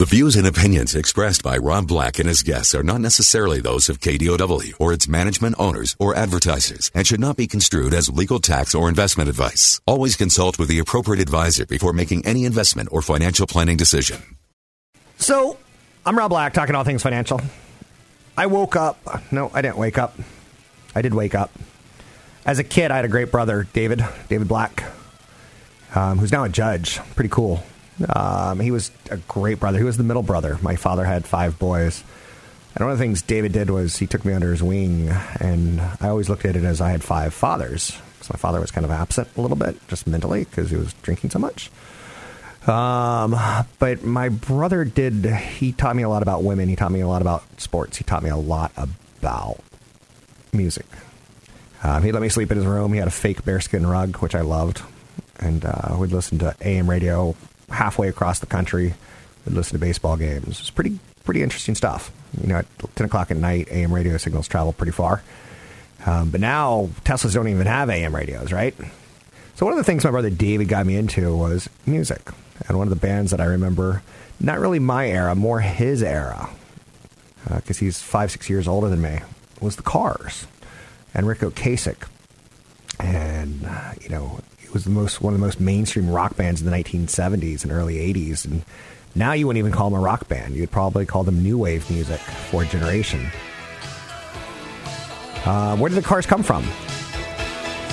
The views and opinions expressed by Rob Black and his guests are not necessarily those of KDOW or its management owners or advertisers and should not be construed as legal tax or investment advice. Always consult with the appropriate advisor before making any investment or financial planning decision. So, I'm Rob Black, talking all things financial. I woke up. No, I didn't wake up. I did wake up. As a kid, I had a great brother, David, David Black, um, who's now a judge. Pretty cool. Um, he was a great brother. He was the middle brother. My father had five boys. And one of the things David did was he took me under his wing, and I always looked at it as I had five fathers. Because my father was kind of absent a little bit, just mentally, because he was drinking so much. Um, but my brother did, he taught me a lot about women. He taught me a lot about sports. He taught me a lot about music. Um, he let me sleep in his room. He had a fake bearskin rug, which I loved. And uh, we'd listen to AM radio halfway across the country. We'd listen to baseball games. It's pretty pretty interesting stuff. You know, at 10 o'clock at night, AM radio signals travel pretty far. Um, but now Teslas don't even have AM radios, right? So one of the things my brother David got me into was music. And one of the bands that I remember, not really my era, more his era, because uh, he's five, six years older than me, was the Cars and Ric Ocasek. And, uh, you know, was the most one of the most mainstream rock bands in the 1970s and early 80s. And now you wouldn't even call them a rock band. You'd probably call them new wave music for a generation. Uh, where did the cars come from?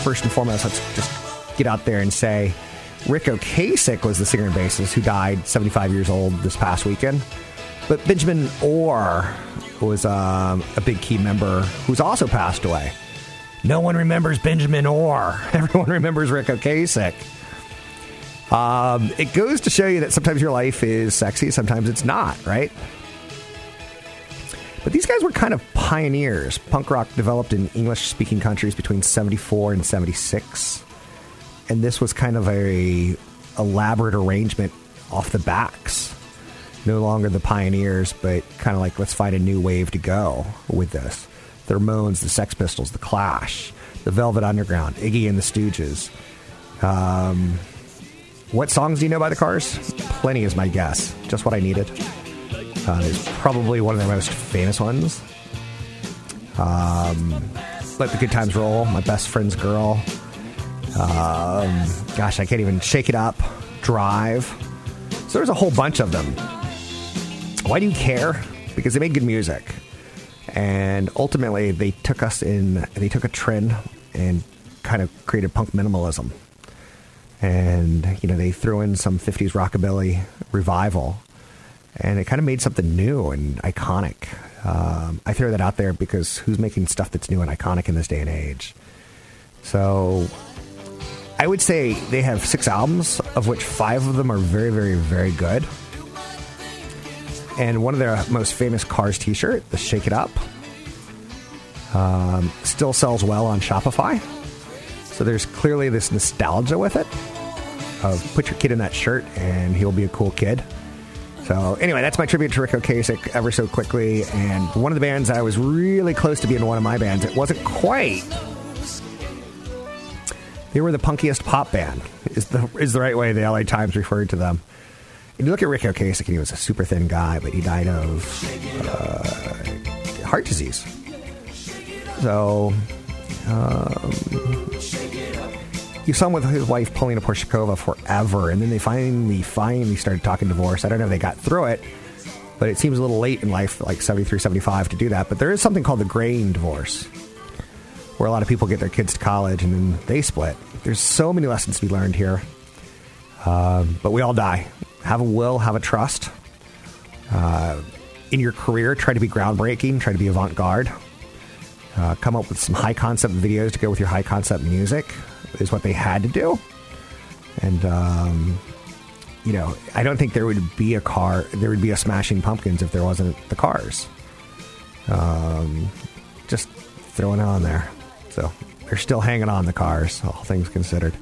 First and foremost, let's just get out there and say Ric Ocasek was the singer and bassist who died 75 years old this past weekend. But Benjamin Orr was um, a big key member who's also passed away. No one remembers Benjamin Orr. Everyone remembers Ric Ocasek. Um, it goes to show you that sometimes your life is sexy, sometimes it's not, right? But these guys were kind of pioneers. Punk rock developed in English speaking countries between 74 and 76. And this was kind of a elaborate arrangement off the backs. No longer the pioneers, but kind of like let's find a new wave to go with this the Ramones, the Sex Pistols, the Clash, the Velvet Underground, Iggy and the Stooges. Um, what songs do you know by the Cars? Plenty is my guess. Just what I needed. Uh, probably one of their most famous ones. Um, Let the Good Times Roll, My Best Friend's Girl. Um, gosh, I can't even shake it up. Drive. So there's a whole bunch of them. Why do you care? Because they made good music and ultimately they took us in they took a trend and kind of created punk minimalism. And you know they threw in some 50s rockabilly revival. And it kind of made something new and iconic. Um, i throw that out there because who's making stuff that's new and iconic in this day and age? So i would say they have six albums of which five of them are very very very good and one of their most famous Cars T-shirt, the Shake It Up, um, still sells well on Shopify. So there's clearly this nostalgia with it of put your kid in that shirt and he'll be a cool kid. So anyway, that's my tribute to Ric Ocasek ever so quickly. And one of the bands I was really close to being one of my bands. It wasn't quite. They were the punkiest pop band. Is the is the right way the LA Times referred to them. And you look at Ric Ocasek, he was a super thin guy, but he died of uh, heart disease. So, um, you saw him with his wife Paulina Porizkova forever, and then they finally, finally started talking divorce. I don't know if they got through it, but it seems a little late in life, like 73, 75, to do that. But there is something called the gray divorce, where a lot of people get their kids to college and then they split. There's so many lessons to be learned here. Um, but we all die have a will, have a trust. Uh, in your career, try to be groundbreaking, try to be avant garde. Uh, come up with some high concept videos to go with your high concept music, is what they had to do. And um, you know, I don't think there would be a car, there would be a Smashing Pumpkins if there wasn't the cars. Um, just throwing it on there. So they're still hanging on the cars, all things considered.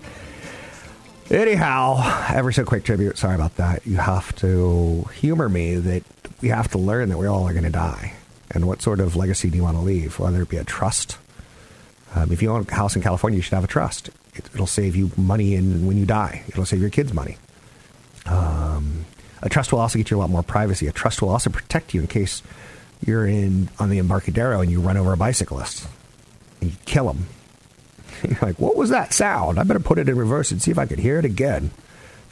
Anyhow, ever so quick tribute. Sorry about that. You have to humor me that we have to learn that we all are going to die. And what sort of legacy do you want to leave? Whether it be a trust. Um, if you own a house in California, you should have a trust. It, will save you money in, when you die. It'll save your kids money. Um, a trust will also get you a lot more privacy. A trust will also protect you in case you're in on the Embarcadero and you run over a bicyclist and you kill him. You're like, what was that sound? I better put it in reverse and see if I could hear it again.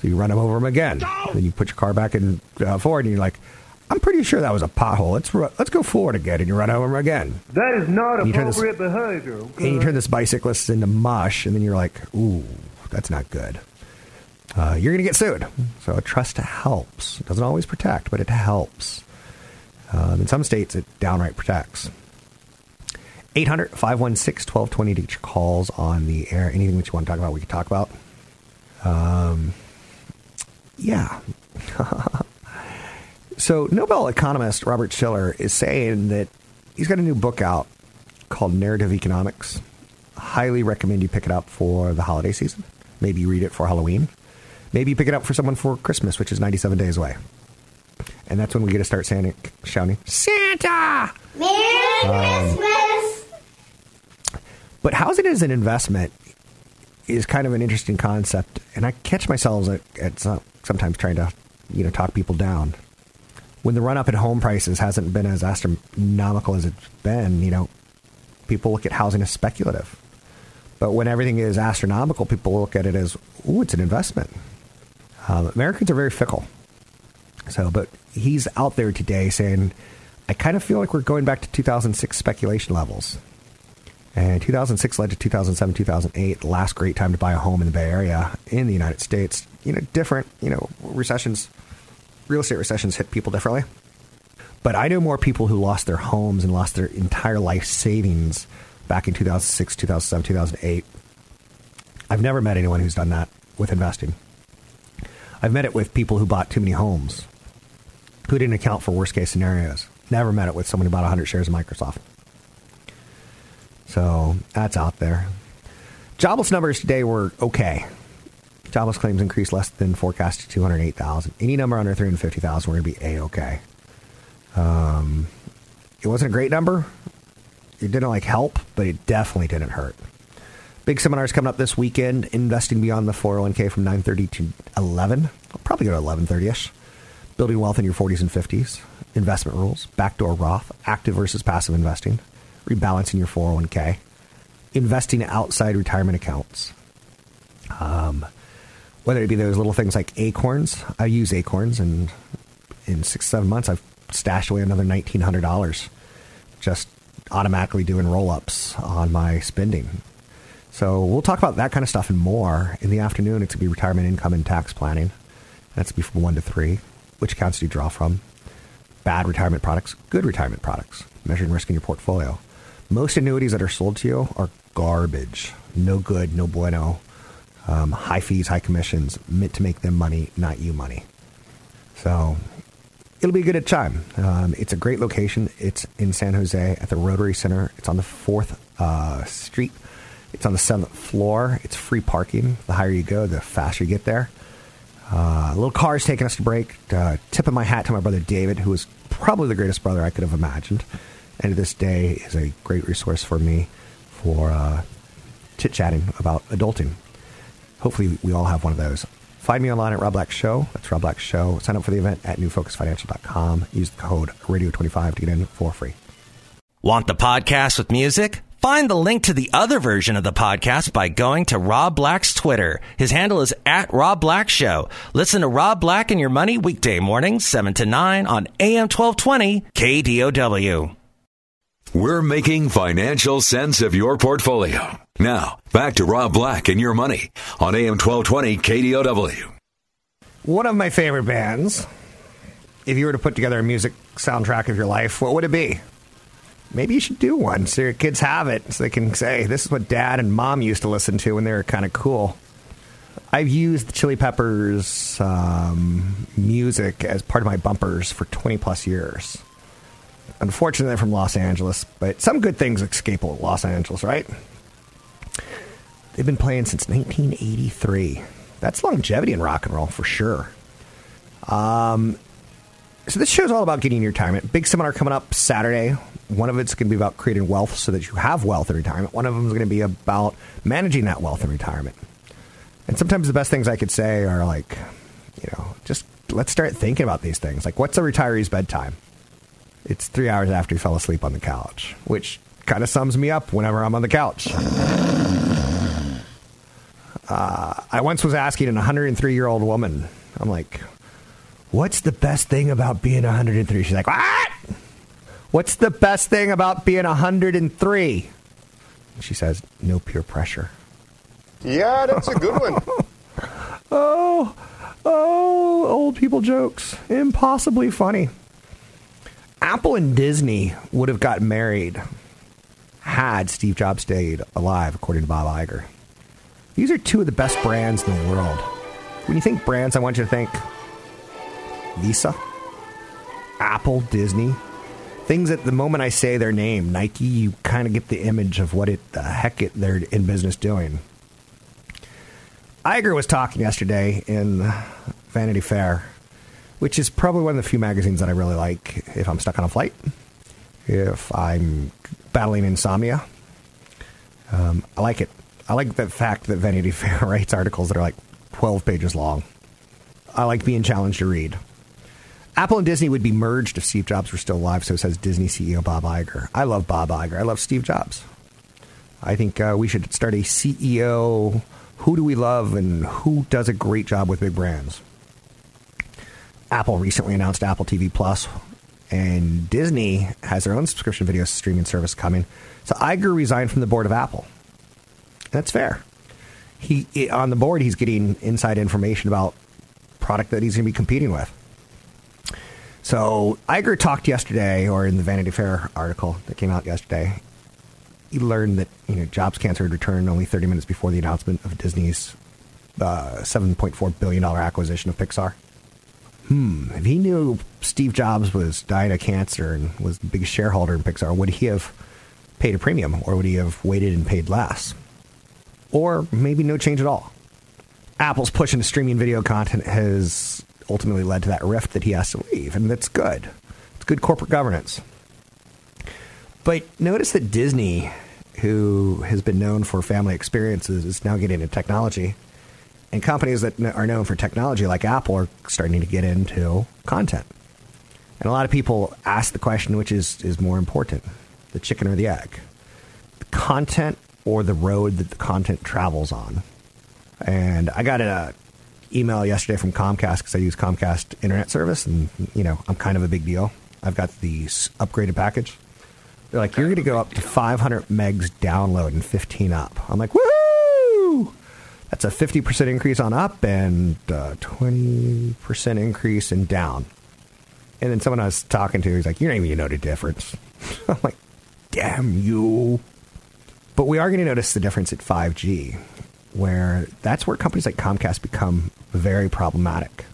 So you run him over him again. Then you put your car back in uh, forward and you're like, I'm pretty sure that was a pothole. Let's let's go forward again, and you run over him again. That is not appropriate this, behavior. Okay? And you turn this bicyclist into mush, and then you're like, ooh, that's not good. Uh, you're going to get sued. So a trust helps. It doesn't always protect, but it helps. Um, in some states, it downright protects. 800 516 1220 to get your calls on the air. Anything that you want to talk about, we can talk about. Um, yeah. so, Nobel economist Robert Shiller is saying that he's got a new book out called Narrative Economics. Highly recommend you pick it up for the holiday season. Maybe you read it for Halloween. Maybe you pick it up for someone for Christmas, which is 97 days away. And that's when we get to start saying, shouting, Santa! Merry um, Christmas! But housing as an investment is kind of an interesting concept. And I catch myself at, at sometimes trying to, you know, talk people down. When the run up in home prices hasn't been as astronomical as it's been, you know, people look at housing as speculative. But when everything is astronomical, people look at it as, ooh, it's an investment. Um, Americans are very fickle. So, but he's out there today saying, I kind of feel like we're going back to 2006 speculation levels. And 2006 led to 2007, 2008, last great time to buy a home in the Bay Area in the United States. You know, different, you know, recessions, real estate recessions hit people differently. But I know more people who lost their homes and lost their entire life savings back in 2006, 2007, 2008. I've never met anyone who's done that with investing. I've met it with people who bought too many homes, who didn't account for worst case scenarios. Never met it with someone who bought 100 shares of Microsoft. So that's out there. Jobless numbers today were okay. Jobless claims increased less than forecast to 208,000. Any number under 350,000, we're going to be A-OK. Um, it wasn't a great number. It didn't like help, but it definitely didn't hurt. Big seminars coming up this weekend. Investing beyond the 401k from 9:30 to 11. I'll probably go to 11:30ish. Building wealth in your 40s and 50s. Investment rules. Backdoor Roth. Active versus passive investing. Rebalancing your 401k. Investing outside retirement accounts. Um, whether it be those little things like acorns. I use acorns, and in six seven months, I've stashed away another $1,900 just automatically doing roll ups on my spending so we'll talk about that kind of stuff and more. In the afternoon, it's going to be retirement income and tax planning. That's be from 1 to 3. Which accounts do you draw from? Bad retirement products, good retirement products, measuring risk in your portfolio. Most annuities that are sold to you are garbage. No good, no bueno. Um, high fees, high commissions, meant to make them money, not you money. So it'll be good at Chime. Um, it's a great location. It's in San Jose at the Rotary Center. It's on the 4th uh, Street it's on the seventh floor. It's free parking. The higher you go, the faster you get there. Uh, a little car is taking us to break. Uh, tipping my hat to my brother David, who is probably the greatest brother I could have imagined. And to this day is a great resource for me for uh, chit chatting about adulting. Hopefully, we all have one of those. Find me online at Rob Black Show. That's Rob Black Show. Sign up for the event at newfocusfinancial.com. Use the code radio25 to get in for free. Want the podcast with music? Find the link to the other version of the podcast by going to Rob Black's Twitter. His handle is at Rob Black Show. Listen to Rob Black and Your Money weekday mornings, 7 to 9 on AM 1220 KDOW. We're making financial sense of your portfolio. Now, back to Rob Black and Your Money on AM 1220 KDOW. One of my favorite bands, if you were to put together a music soundtrack of your life, what would it be? maybe you should do one so your kids have it so they can say, this is what dad and mom used to listen to when they were kind of cool. I've used the Chili Peppers um, music as part of my bumpers for 20 plus years. Unfortunately, they're from Los Angeles, but some good things escape Los Angeles, right? They've been playing since 1983. That's longevity in rock and roll for sure. Um, so this show's all about getting your retirement. Big seminar coming up Saturday. One of it's going to be about creating wealth so that you have wealth in retirement. One of them is going to be about managing that wealth in retirement. And sometimes the best things I could say are like, you know, just let's start thinking about these things. Like, what's a retiree's bedtime? It's three hours after he fell asleep on the couch, which kind of sums me up whenever I'm on the couch. Uh, I once was asking an 103 year old woman, I'm like, what's the best thing about being 103? She's like, what? What's the best thing about being 103? She says, no peer pressure. Yeah, that's a good one. oh, oh, old people jokes. Impossibly funny. Apple and Disney would have got married had Steve Jobs stayed alive, according to Bob Iger. These are two of the best brands in the world. When you think brands, I want you to think Visa, Apple, Disney. Things that the moment I say their name, Nike, you kind of get the image of what it the heck it, they're in business doing. Iger was talking yesterday in Vanity Fair, which is probably one of the few magazines that I really like if I'm stuck on a flight, if I'm battling insomnia. Um, I like it. I like the fact that Vanity Fair writes articles that are like 12 pages long. I like being challenged to read. Apple and Disney would be merged if Steve Jobs were still alive, so says Disney CEO Bob Iger. I love Bob Iger. I love Steve Jobs. I think uh, we should start a CEO. Who do we love and who does a great job with big brands? Apple recently announced Apple TV Plus, and Disney has their own subscription video streaming service coming. So Iger resigned from the board of Apple. That's fair. He on the board, he's getting inside information about product that he's going to be competing with. So Iger talked yesterday, or in the Vanity Fair article that came out yesterday, he learned that you know Jobs cancer had returned only 30 minutes before the announcement of Disney's uh, 7.4 billion dollar acquisition of Pixar. Hmm. If he knew Steve Jobs was dying of cancer and was the biggest shareholder in Pixar, would he have paid a premium, or would he have waited and paid less, or maybe no change at all? Apple's push into streaming video content has ultimately led to that rift that he has to leave, and that's good. It's good corporate governance. But notice that Disney, who has been known for family experiences, is now getting into technology. And companies that are known for technology, like Apple, are starting to get into content. And a lot of people ask the question which is, is more important, the chicken or the egg? The content or the road that the content travels on? And I got an email yesterday from Comcast because I use Comcast internet service, and you know I'm kind of a big deal. I've got the upgraded package. They're like, you're going to go up to 500 megs download and 15 up. I'm like, woohoo! That's a 50% increase on up and uh, 20% increase in down. And then someone I was talking to, he's like, you don't even know the difference. I'm like, damn you. But we are going to notice the difference at 5G, where that's where companies like Comcast become very problematic.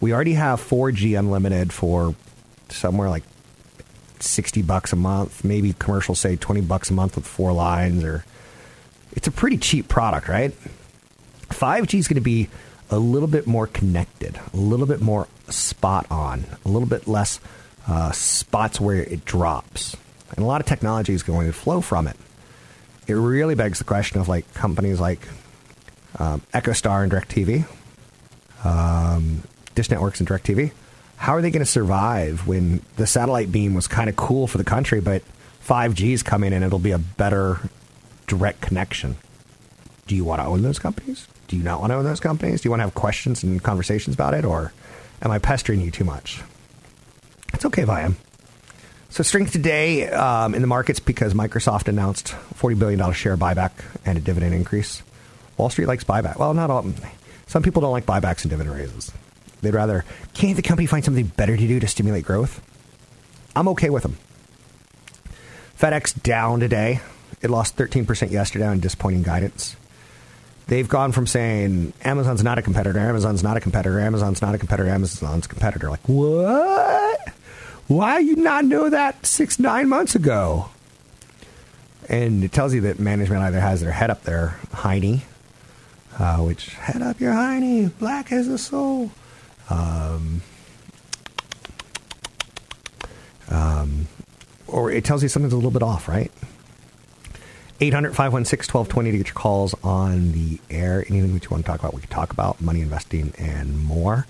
We already have 4G unlimited for somewhere like 60 bucks a month, maybe commercials say 20 bucks a month with four lines or it's a pretty cheap product, right? 5G is going to be a little bit more connected, a little bit more spot on, a little bit less uh, spots where it drops. And a lot of technology is going to flow from it. It really begs the question of like companies like um, EchoStar and DirecTV, um, Dish Networks and DirecTV how are they going to survive when the satellite beam was kind of cool for the country, but 5G is coming and it'll be a better direct connection? Do you want to own those companies? Do you not want to own those companies? Do you want to have questions and conversations about it, or am I pestering you too much? It's okay if I am. So, strength today um, in the markets because Microsoft announced $40 billion share buyback and a dividend increase. Wall Street likes buyback. Well, not all. Some people don't like buybacks and dividend raises. They'd rather, can't the company find something better to do to stimulate growth? I'm okay with them. FedEx down today. It lost 13% yesterday on disappointing guidance. They've gone from saying Amazon's not a competitor, Amazon's not a competitor, Amazon's not a competitor, Amazon's a competitor. Like, what? Why you not know that six, nine months ago? And it tells you that management either has their head up their hiney, uh, which head up your hiney, black as a soul. Um, um, or it tells you something's a little bit off, right? 800 516 1220 to get your calls on the air. Anything that you want to talk about, we can talk about money investing and more.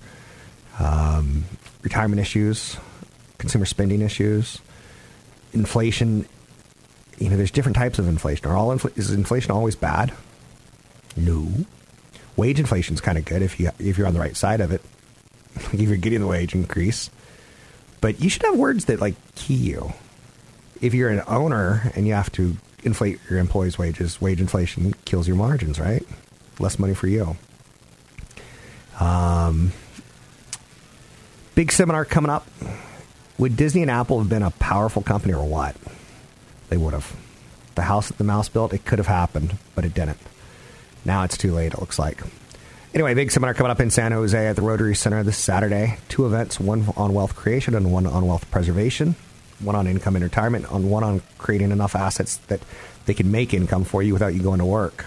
Um, retirement issues, consumer spending issues, inflation. You know, there's different types of inflation. Are all infl- is inflation always bad? No. Wage inflation is kind of good if you if you're on the right side of it. if you're getting the wage increase, but you should have words that like key you. If you're an owner and you have to inflate your employees' wages, wage inflation kills your margins, right? Less money for you. Um, big seminar coming up. Would Disney and Apple have been a powerful company or what? They would have. The house that the mouse built, it could have happened, but it didn't. Now it's too late, it looks like. Anyway, big seminar coming up in San Jose at the Rotary Center this Saturday. Two events, one on wealth creation and one on wealth preservation. One on income and retirement, on one on creating enough assets that they can make income for you without you going to work.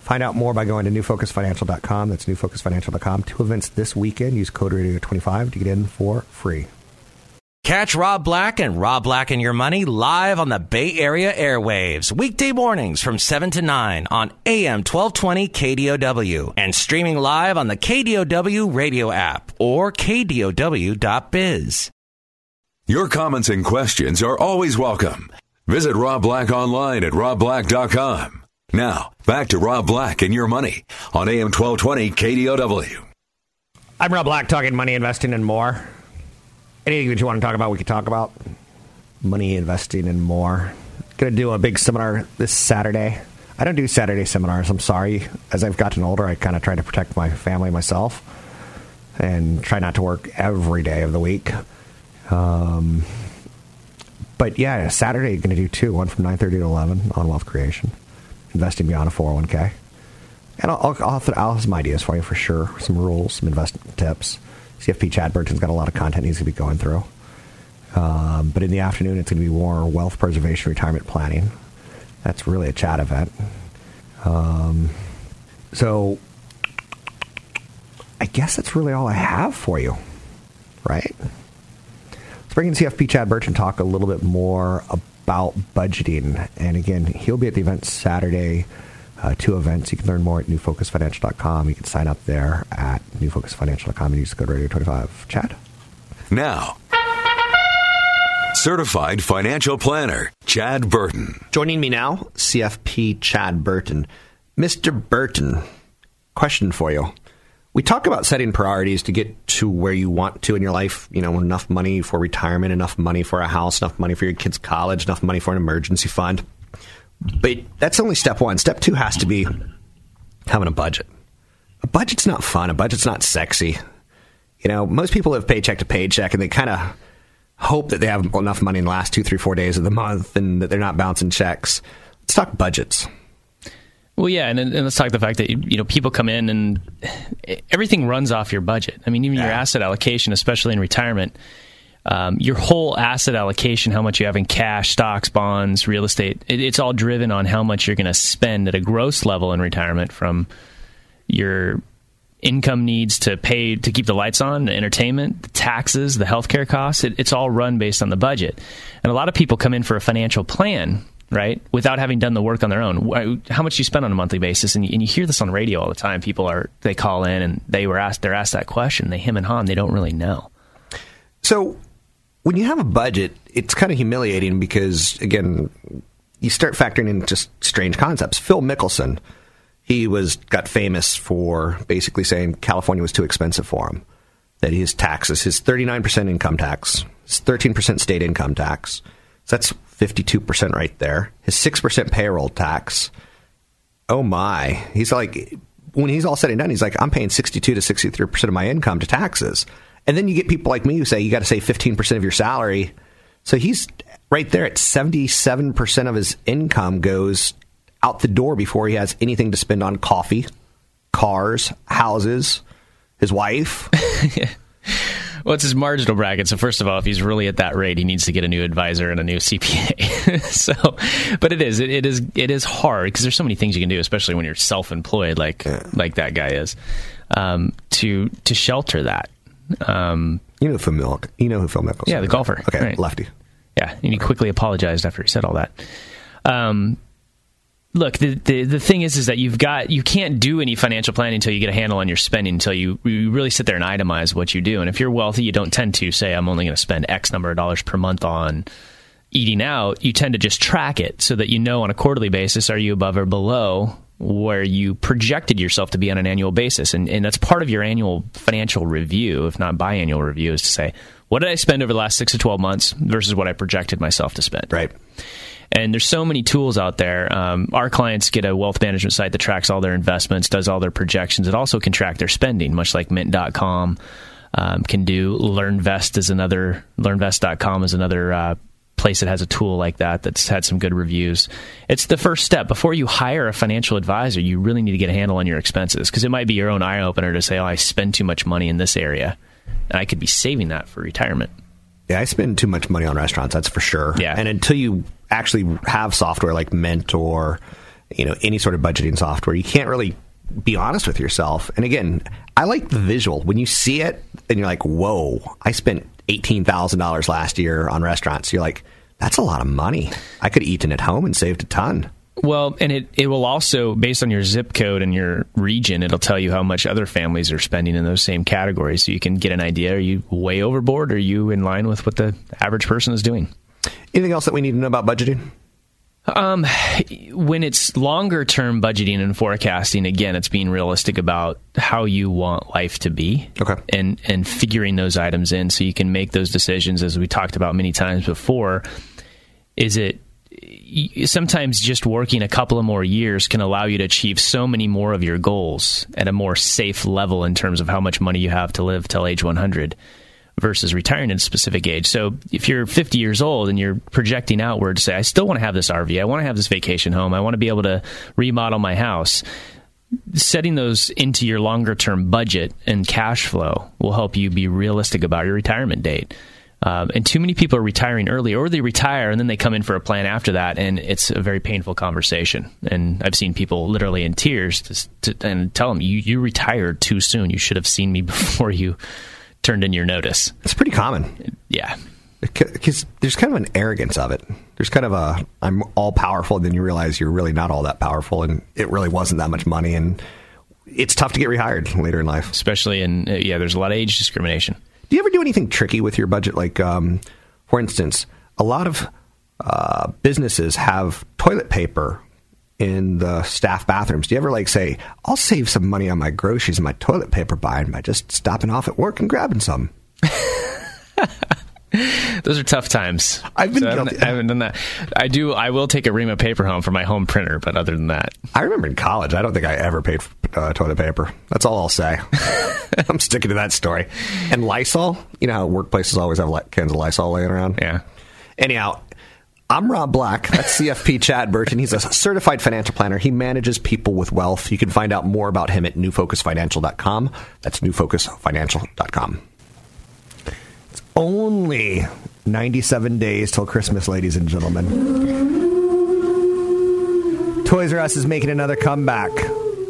Find out more by going to newfocusfinancial.com. That's newfocusfinancial.com. Two events this weekend. Use code radio25 to get in for free. Catch Rob Black and Rob Black and Your Money live on the Bay Area airwaves, weekday mornings from 7 to 9 on AM 1220 KDOW and streaming live on the KDOW radio app or KDOW.biz. Your comments and questions are always welcome. Visit Rob Black online at robblack.com. Now, back to Rob Black and Your Money on AM 1220 KDOW. I'm Rob Black, talking money, investing, and more. Anything that you want to talk about, we can talk about. Money, investing, and more. Going to do a big seminar this Saturday. I don't do Saturday seminars. I'm sorry. As I've gotten older, I kind of try to protect my family myself and try not to work every day of the week. Um, but yeah, Saturday you're going to do two. One from 9:30 to 11 on wealth creation, investing beyond a 401k, and I'll, I'll, I'll, I'll have some ideas for you for sure. Some rules, some investment tips. CFP Chad Burton's got a lot of content he's going to be going through. Um, but in the afternoon, it's going to be more wealth preservation, retirement planning. That's really a chat event. Um, so I guess that's really all I have for you, right? Let's bring in CFP Chad Burton talk a little bit more about budgeting. And again, he'll be at the event Saturday. Uh, two events. You can learn more at newfocusfinancial.com. You can sign up there at newfocusfinancial.com and use code radio25. Chad? Now, certified financial planner, Chad Burton. Joining me now, CFP Chad Burton. Mr. Burton, question for you. We talk about setting priorities to get to where you want to in your life. You know, enough money for retirement, enough money for a house, enough money for your kids' college, enough money for an emergency fund. But that's only step one. Step two has to be having a budget. A budget's not fun. A budget's not sexy. You know, most people live paycheck to paycheck and they kind of hope that they have enough money in the last two, three, four days of the month and that they're not bouncing checks. Let's talk budgets. Well, yeah, and, and let's talk the fact that you know people come in and everything runs off your budget. I mean, even yeah. your asset allocation, especially in retirement, um, your whole asset allocation, how much you have in cash, stocks, bonds, real estate, it, it's all driven on how much you're going to spend at a gross level in retirement from your income needs to pay to keep the lights on, the entertainment, the taxes, the healthcare costs. It, it's all run based on the budget. And a lot of people come in for a financial plan right? Without having done the work on their own. How much do you spend on a monthly basis? And you, and you hear this on radio all the time. People are they call in and they were asked they're asked that question. They him and hom. They don't really know. So when you have a budget, it's kind of humiliating because again, you start factoring in just strange concepts. Phil Mickelson, he was got famous for basically saying California was too expensive for him. That his taxes, his 39% income tax, his 13% state income tax, so that's 52% right there. His 6% payroll tax. Oh my. He's like, when he's all said and done, he's like, I'm paying 62 to 63% of my income to taxes. And then you get people like me who say you got to save 15% of your salary. So he's right there at 77% of his income goes out the door before he has anything to spend on coffee, cars, houses, his wife. Well, it's his marginal bracket. So first of all, if he's really at that rate, he needs to get a new advisor and a new CPA. so, but it is it, it is it is hard because there's so many things you can do, especially when you're self-employed, like like that guy is, um, to to shelter that. Um, you know Phil Milk. You know who Phil Mickelson? Yeah, the golfer. Okay, Right. lefty. Yeah, and he quickly apologized after he said all that. Um, look, the, the the thing is, is that you've got you can't do any financial planning until you get a handle on your spending, until you, you really sit there and itemize what you do. And if you're wealthy, you don't tend to say, "I'm only going to spend X number of dollars per month on eating out." You tend to just track it so that you know on a quarterly basis, are you above or below where you projected yourself to be on an annual basis, and and that's part of your annual financial review, if not biannual review, is to say, what did I spend over the last six to twelve months versus what I projected myself to spend. Right. And there's so many tools out there. Um, our clients get a wealth management site that tracks all their investments, does all their projections. It also can track their spending, much like Mint.com um, can do. LearnVest is another. LearnVest.com is another uh, place that has a tool like that that's had some good reviews. It's the first step before you hire a financial advisor. You really need to get a handle on your expenses because it might be your own eye opener to say, "Oh, I spend too much money in this area, and I could be saving that for retirement." Yeah, I spend too much money on restaurants. That's for sure. Yeah. and until you actually have software like Mint or you know any sort of budgeting software, you can't really be honest with yourself. And again, I like the visual when you see it, and you're like, "Whoa, I spent eighteen thousand dollars last year on restaurants." You're like, "That's a lot of money. I could have eaten at home and saved a ton." Well, and it, it will also, based on your zip code and your region, it'll tell you how much other families are spending in those same categories. So you can get an idea. Are you way overboard? Are you in line with what the average person is doing? Anything else that we need to know about budgeting? Um, when it's longer term budgeting and forecasting, again, it's being realistic about how you want life to be. Okay. And, and figuring those items in so you can make those decisions, as we talked about many times before. Is it sometimes just working a couple of more years can allow you to achieve so many more of your goals at a more safe level in terms of how much money you have to live till age 100 versus retiring at a specific age. So if you're 50 years old and you're projecting outward to say, I still want to have this RV, I want to have this vacation home, I want to be able to remodel my house, setting those into your longer term budget and cash flow will help you be realistic about your retirement date. Um, and too many people are retiring early, or they retire and then they come in for a plan after that, and it's a very painful conversation. And I've seen people literally in tears to, to, and tell them, you, "You retired too soon. You should have seen me before you turned in your notice." It's pretty common. Yeah, because there's kind of an arrogance of it. There's kind of a I'm all powerful, and then you realize you're really not all that powerful, and it really wasn't that much money, and it's tough to get rehired later in life. especially in uh, yeah. There's a lot of age discrimination. Do you ever do anything tricky with your budget? Like, um, for instance, a lot of uh, businesses have toilet paper in the staff bathrooms. Do you ever like say, "I'll save some money on my groceries and my toilet paper buying by just stopping off at work and grabbing some"? Those are tough times. I've been I haven't. I haven't done that. I do. I will take a ream of paper home for my home printer, but other than that, I remember in college, I don't think I ever paid for uh, toilet paper. That's all I'll say. I'm sticking to that story. And Lysol, you know how workplaces always have cans of Lysol laying around? yeah. Anyhow, I'm Rob Black. That's CFP Chad Burton. He's a certified financial planner. He manages people with wealth. You can find out more about him at newfocusfinancial.com. That's newfocusfinancial.com. It's only 97 days till Christmas, ladies and gentlemen. Toys R Us is making another comeback.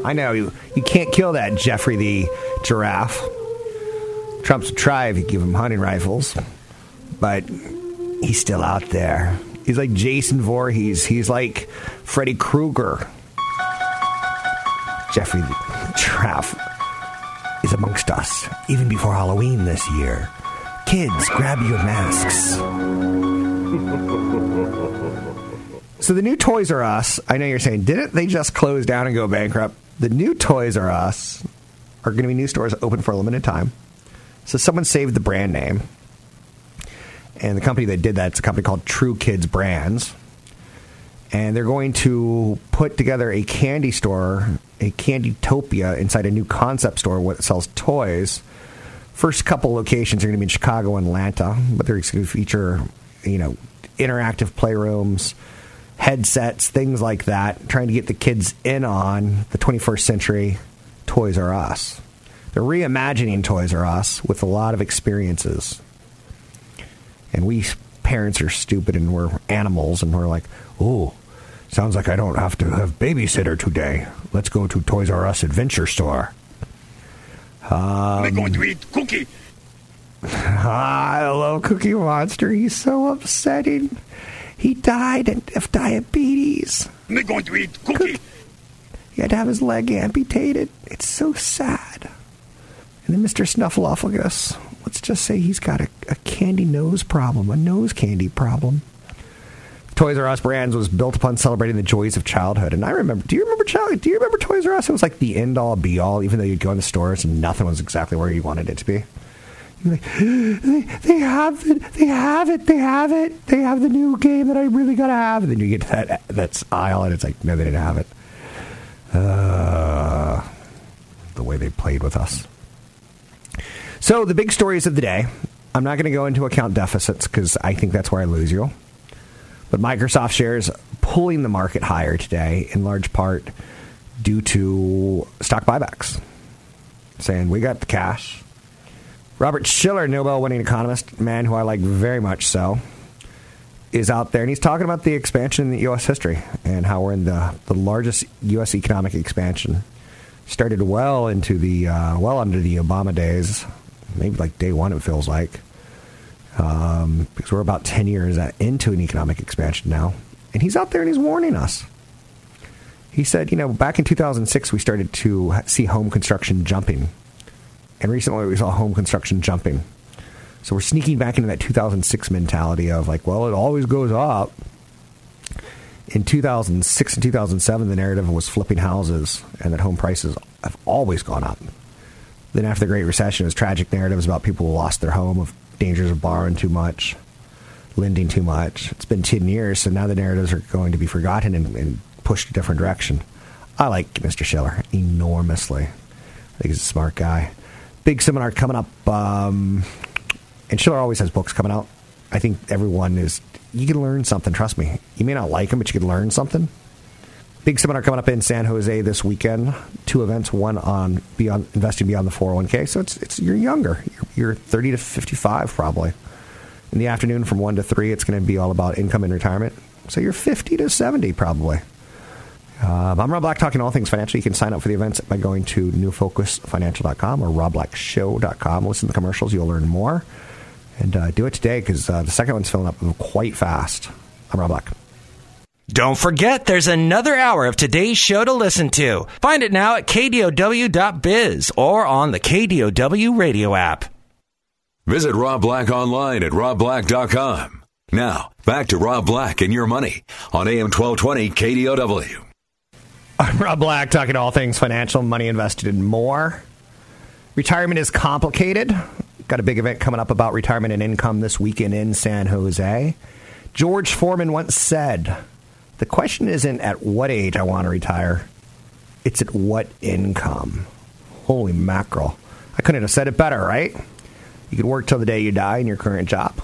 I know you, you can't kill that Geoffrey the giraffe. Trump's would try if you give him hunting rifles, but he's still out there. He's like Jason Voorhees. He's like Freddy Krueger. Geoffrey the giraffe is amongst us, even before Halloween this year. Kids, grab your masks. So the new Toys R Us, I know you're saying, didn't they just close down and go bankrupt? The new Toys R Us are going to be new stores open for a limited time. So someone saved the brand name. And the company that did that is a company called Tru Kids Brands. And they're going to put together a candy store, a Candytopia, inside a new concept store that sells toys. First couple locations are going to be in Chicago and Atlanta, but they're going to feature, you know, interactive playrooms, headsets, things like that, trying to get the kids in on the 21st century Toys R Us. They're reimagining Toys R Us with a lot of experiences. And we parents are stupid and we're animals and we're like, oh, sounds like I don't have to have babysitter today. Let's go to Toys R Us Adventure Store. Um, We're going to eat cookie. I love Cookie Monster. He's so upsetting. He died of diabetes. We're going to eat cookie. He had to have his leg amputated. It's so sad. And then Mr. Snuffleupagus, let's just say he's got a, a candy nose problem, a nose candy problem. Toys R Us brands was built upon celebrating the joys of childhood. And I remember, do you remember child? Do you remember Toys R Us? It was like the end all be all, even though you'd go in the stores and nothing was exactly where you wanted it to be. You're like, they, they have it, they have it, they have it, they have the new game that I really gotta have. And then you get to that that's aisle and it's like, no, they didn't have it. Uh, the way they played with us. So the big stories of the day. I'm not going to go into account deficits because I think that's where I lose you. But Microsoft shares pulling the market higher today, in large part due to stock buybacks. Saying we got the cash. Robert Shiller, Nobel winning economist, man who I like very much so, is out there and he's talking about the expansion in the U.S. history and how we're in the, the largest U.S. economic expansion. Started well into the, uh, well under the Obama days, maybe like day one, it feels like. Um, because we're about 10 years into an economic expansion now. And he's out there and he's warning us. He said, you know, back in 2006, we started to see home construction jumping. And recently we saw home construction jumping. So we're sneaking back into that 2006 mentality of like, well, it always goes up. In 2006 and 2007, the narrative was flipping houses and that home prices have always gone up. Then after the Great Recession, it was tragic narratives about people who lost their home, of dangers of borrowing too much, lending too much. It's been 10 years, so now the narratives are going to be forgotten and, and pushed a different direction. I like Mr. Shiller enormously. I think he's a smart guy. Big seminar coming up. Um, and Shiller always has books coming out. I think everyone is. You can learn something. Trust me. You may not like them, but you can learn something. Big seminar coming up in San Jose this weekend. Two events. One on beyond investing beyond the 401k. So it's it's you're younger. You're, you're 30 to 55 probably. In the afternoon from one to three, it's going to be all about income and retirement. So you're 50 to 70 probably. Um, I'm Rob Black, talking all things financial. You can sign up for the events by going to newfocusfinancial.com or robblackshow.com. Listen to the commercials. You'll learn more. And uh, do it today because uh, the second one's filling up quite fast. I'm Rob Black. Don't forget, there's another hour of today's show to listen to. Find it now at kdow.biz or on the KDOW radio app. Visit Rob Black online at robblack.com. Now, back to Rob Black and your money on AM 1220 KDOW. I'm Rob Black, talking all things financial, money invested, and more. Retirement is complicated. Got a big event coming up about retirement and income this weekend in San Jose. George Foreman once said, The question isn't at what age I want to retire, it's at what income. Holy mackerel. I couldn't have said it better, right? You could work till the day you die in your current job,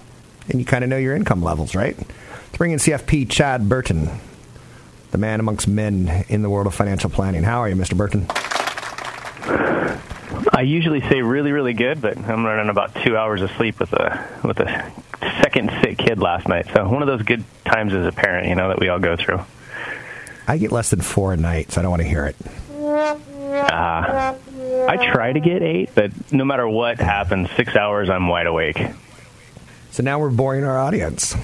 and you kind of know your income levels, right? Let's bring in CFP Chad Burton, the man amongst men in the world of financial planning. How are you, Mr. Burton? I usually say really, really good, but I'm running about two hours of sleep with a with a second kid last night. So one of those good times as a parent, you know, that we all go through. I get less than four a night, so I don't want to hear it. Uh, I try to get eight, but no matter what happens, six hours I'm wide awake. So now we're boring our audience.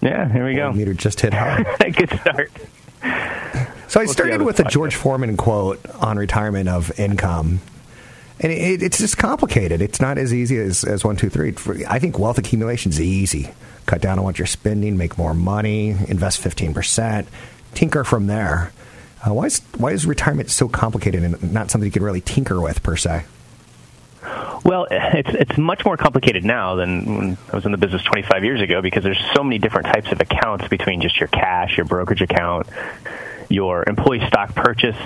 Yeah, here we go. Meter just hit hard. good start. So I started with a George Foreman quote on retirement of income. And it, it's just complicated. It's not as easy as, as one, two, three. I think wealth accumulation is easy. Cut down on what you're spending, make more money, invest 15%, tinker from there. Uh, why, is, why is retirement so complicated and not something you can really tinker with, per se? Well, it's it's much more complicated now than when I was in the business 25 years ago because there's so many different types of accounts between just your cash, your brokerage account, your employee stock purchase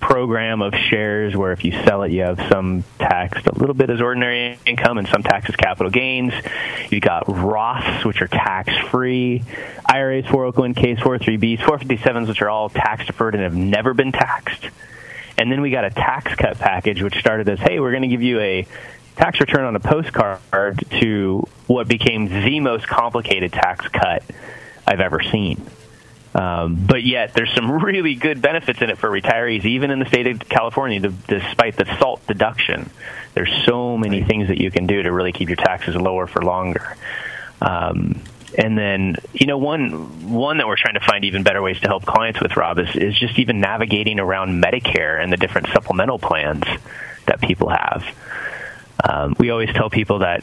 program of shares where if you sell it, you have some taxed a little bit as ordinary income and some tax as capital gains. You've got Roths, which are tax free, IRAs, 401ks, 403bs, 457s, which are all tax deferred and have never been taxed. And then we got a tax cut package, which started as, hey, we're going to give you a tax return on a postcard to what became the most complicated tax cut I've ever seen. Um, but yet, there's some really good benefits in it for retirees, even in the state of California, despite the SALT deduction. There's so many things that you can do to really keep your taxes lower for longer. Um, and then, you know, one one that we're trying to find even better ways to help clients with, Rob, is, is just even navigating around Medicare and the different supplemental plans that people have. Um, we always tell people that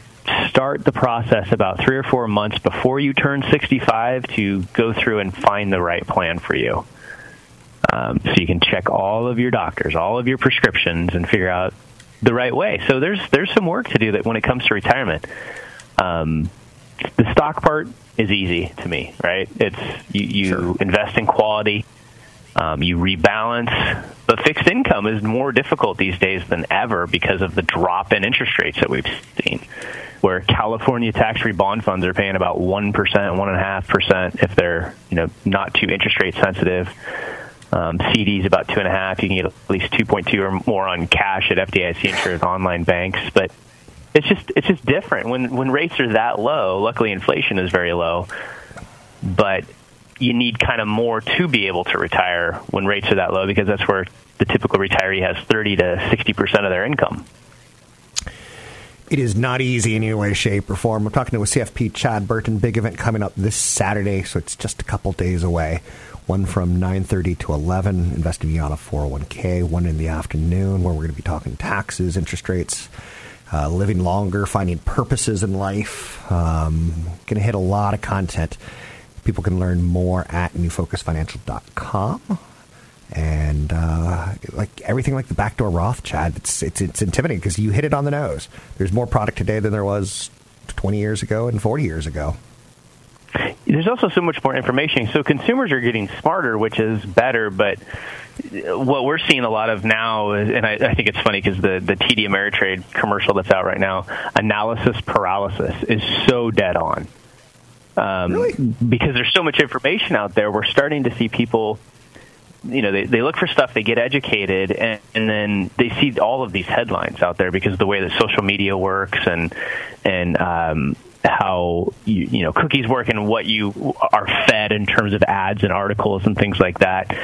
start the process about three or four months before you turn 65 to go through and find the right plan for you. Um, so you can check all of your doctors, all of your prescriptions, and figure out the right way. So there's there's some work to do that when it comes to retirement. Um, the stock part is easy to me, right? It's you, you sure. invest in quality, um, you rebalance, but fixed income is more difficult these days than ever because of the drop in interest rates that we've seen. Where California tax-free bond funds are paying about one percent, one and a half percent if they're you know not too interest rate sensitive. Um, CDs about two and a half. You can get at least two point two or more on cash at FDIC insured online banks, but it's just it's just different when when rates are that low. Luckily, inflation is very low, but you need kind of more to be able to retire when rates are that low because that's where the typical retiree has 30 to 60 percent of their income. It is not easy in any way, shape, or form. We're talking to a CFP Chad Burton. Big event coming up this Saturday, so it's just a couple days away. One from 9:30 to 11, investing on a 401k. One in the afternoon, where we're going to be talking taxes, interest rates, uh, living longer, finding purposes in life. Um, going to hit a lot of content. People can learn more at newfocusfinancial.com. And uh, like everything like the backdoor Roth, Chad, it's it's, it's intimidating because you hit it on the nose. There's more product today than there was 20 years ago and 40 years ago. There's also so much more information. So consumers are getting smarter, which is better. But what we're seeing a lot of now, is, and I, I think it's funny because the the TD Ameritrade commercial that's out right now, analysis paralysis, is so dead on. Um, really? Because there's so much information out there, we're starting to see people. You know, they, they look for stuff, they get educated, and, and then they see all of these headlines out there because of the way that social media works and and um, how you, you know cookies work and what you are fed in terms of ads and articles and things like that.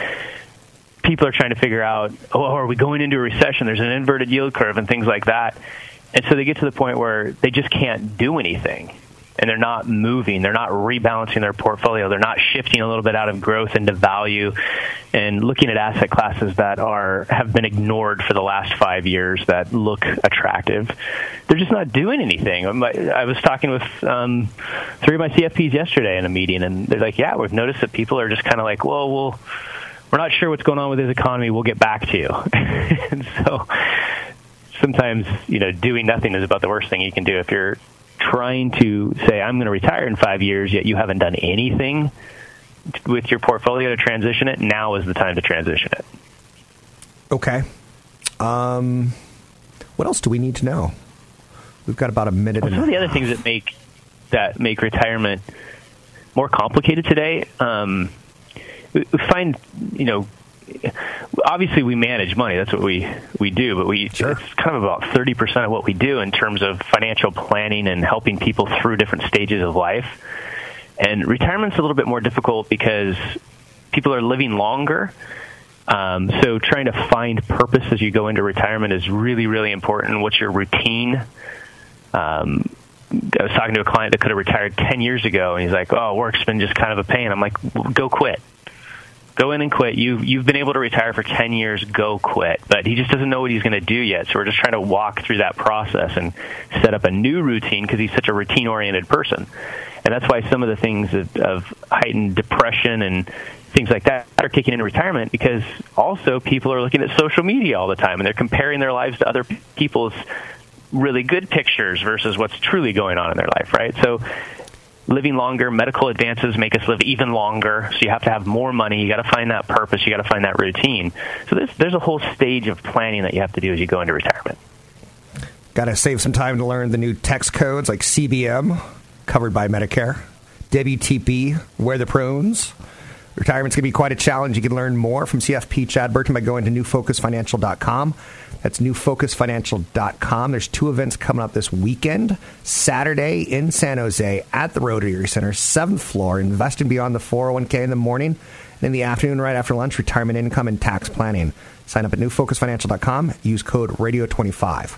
People are trying to figure out, oh, are we going into a recession? There's an inverted yield curve and things like that. And so they get to the point where they just can't do anything and they're not moving, they're not rebalancing their portfolio, they're not shifting a little bit out of growth into value and looking at asset classes that are have been ignored for the last 5 years that look attractive. They're just not doing anything. I was talking with um, three of my CFPs yesterday in a meeting and they're like, "Yeah, we've noticed that people are just kind of like, well, we'll we're not sure what's going on with this economy. We'll get back to you." and so sometimes, you know, doing nothing is about the worst thing you can do if you're trying to say, I'm going to retire in five years, yet you haven't done anything with your portfolio to transition it, now is the time to transition it. Okay. Um, what else do we need to know? We've got about a minute. Well, some of the other things that make that make retirement more complicated today. Um, we find, you know, obviously we manage money. That's what we we do. But we sure. it's kind of about thirty percent of what we do in terms of financial planning and helping people through different stages of life. And retirement's a little bit more difficult because people are living longer. Um, so trying to find purpose as you go into retirement is really, really important. What's your routine? Um, I was talking to a client that could have retired 10 years ago, and he's like, oh, work's been just kind of a pain. I'm like, go quit go in and quit. You've you've been able to retire for ten years. Go quit. But he just doesn't know what he's going to do yet. So we're just trying to walk through that process and set up a new routine because he's such a routine oriented person. And that's why some of the things of, of heightened depression and things like that are kicking into retirement because also people are looking at social media all the time and they're comparing their lives to other people's really good pictures versus what's truly going on in their life, right? So living longer. Medical advances make us live even longer. So you have to have more money. You got to find that purpose. You got to find that routine. So there's there's a whole stage of planning that you have to do as you go into retirement. Got to save some time to learn the new text codes like CBM, covered by Medicare, WTP, where the prunes. Retirement's going to be quite a challenge. You can learn more from CFP Chad Burton by going to newfocusfinancial.com. That's newfocusfinancial.com. There's two events coming up this weekend. Saturday in San Jose at the Rotary Center, seventh floor, investing beyond the 401k in the morning. And in the afternoon, right after lunch, retirement income and tax planning. Sign up at newfocusfinancial.com. Use code radio25.